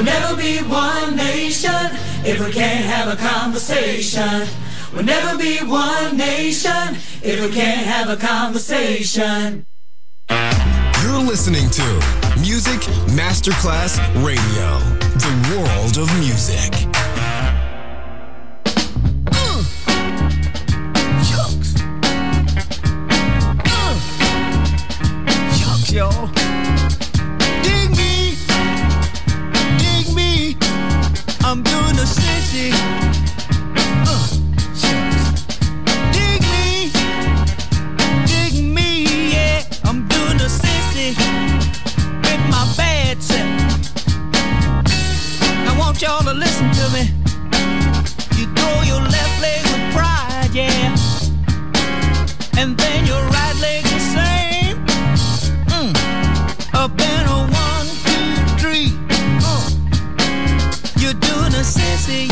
We'll never be one nation if we can't have a conversation. We'll never be one nation if we can't have a conversation. You're listening to Music Masterclass Radio, the world of music. y'all to listen to me. You throw your left leg with pride, yeah. And then your right leg the same. Mm. Up and a one, two, three. Uh. You're doing a sissy,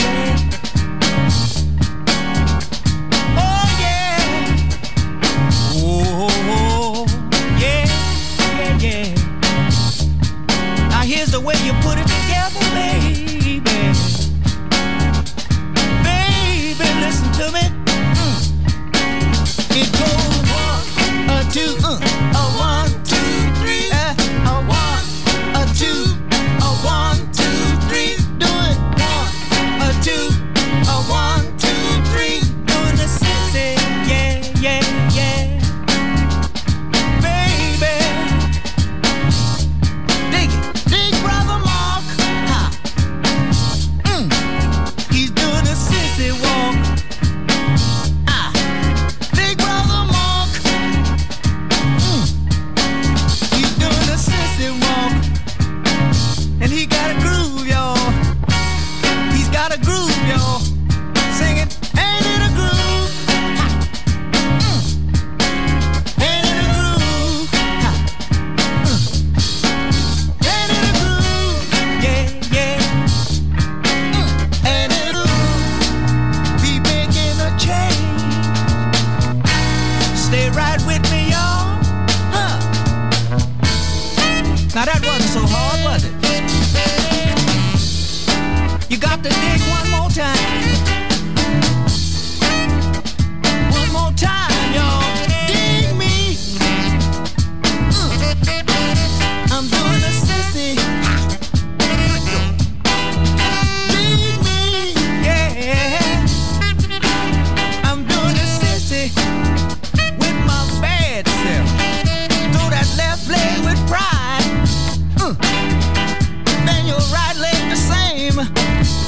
time.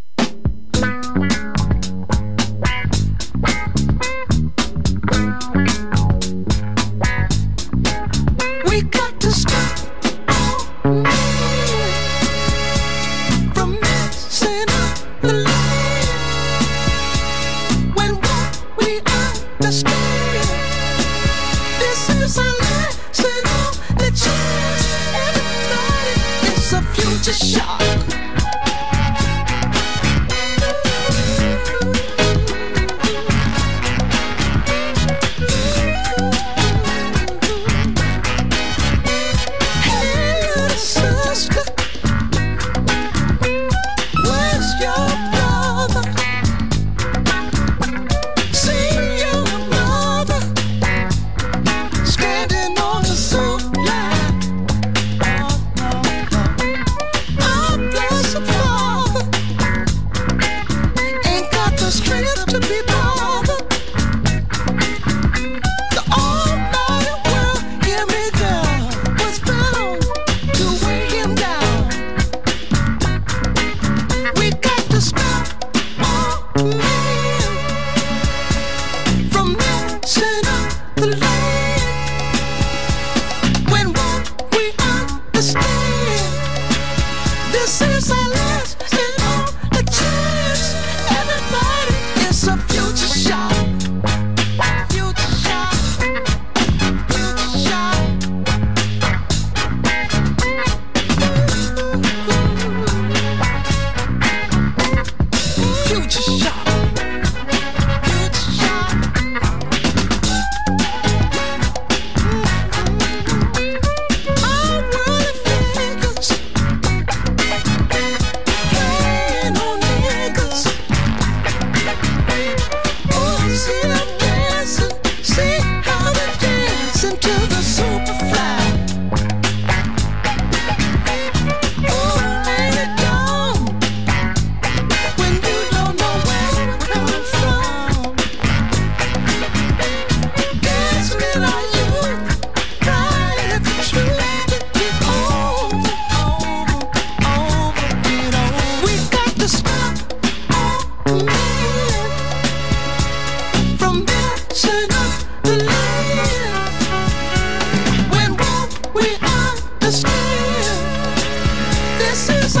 this is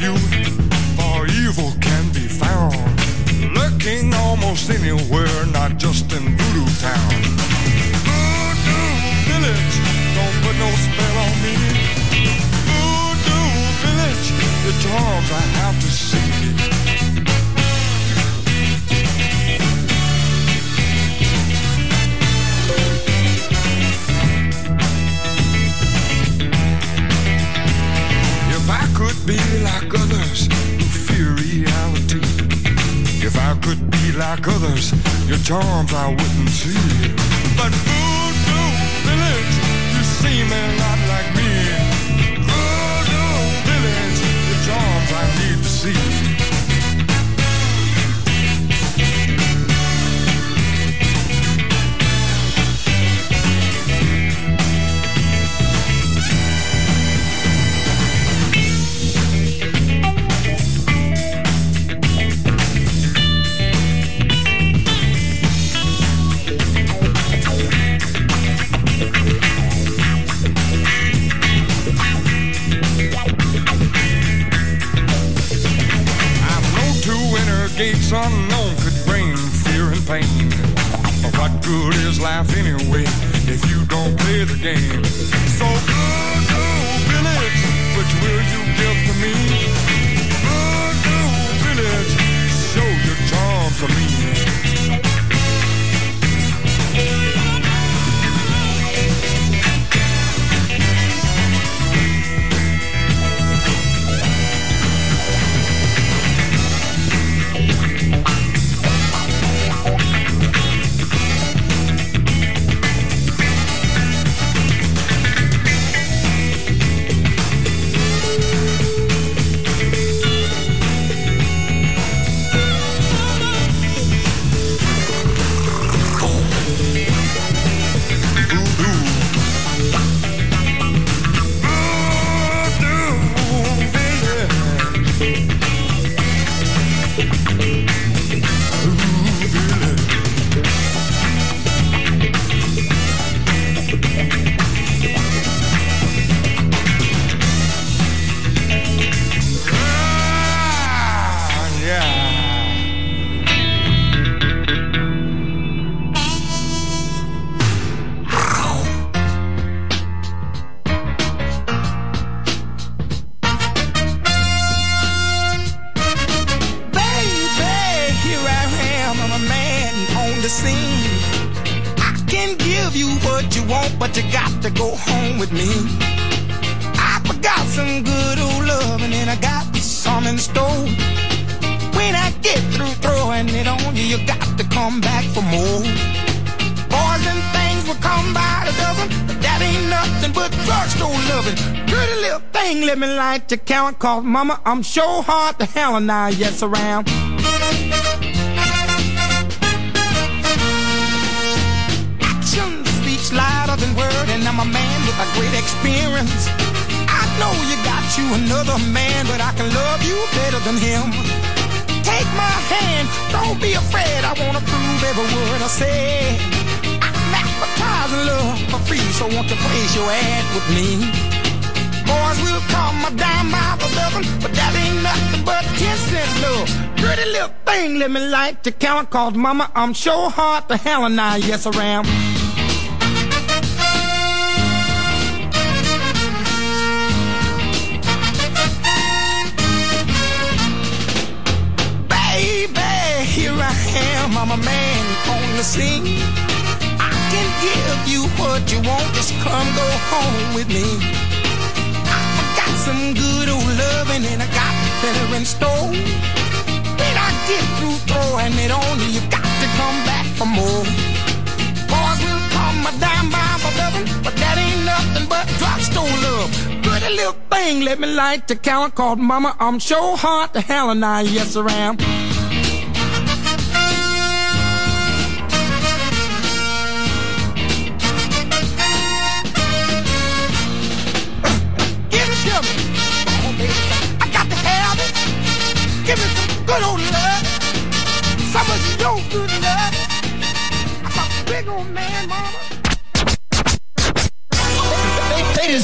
You, for evil can be found lurking almost anywhere, not just in Voodoo Town. Voodoo Village, don't put no spell on me. Voodoo Village, the charms I have to see. Like others, your charms I wouldn't see. But cause mama, I'm sure hard to hell and I yes around. Action speaks louder than word, and I'm a man with a great experience. I know you got you another man, but I can love you better than him. Take my hand, don't be afraid. I wanna prove every word I say. I'm advertising love for free, so won't you place your ad with me? Boys will come a dime by the dozen, but that ain't nothing but ten cent love. Pretty little thing, let me light the count, cause mama, I'm sure hard to hell and I, yes I am. Baby, here I am, I'm a man on the scene. I can give you what you want, just come go home with me some good old loving and I got better in store. When I get through throwing it on you, got to come back for more. Boys will call my dime by for loving, but that ain't nothing but drugstore love. Pretty little thing, let me light the count. called Mama. I'm sure hard to hell and I, yes I am.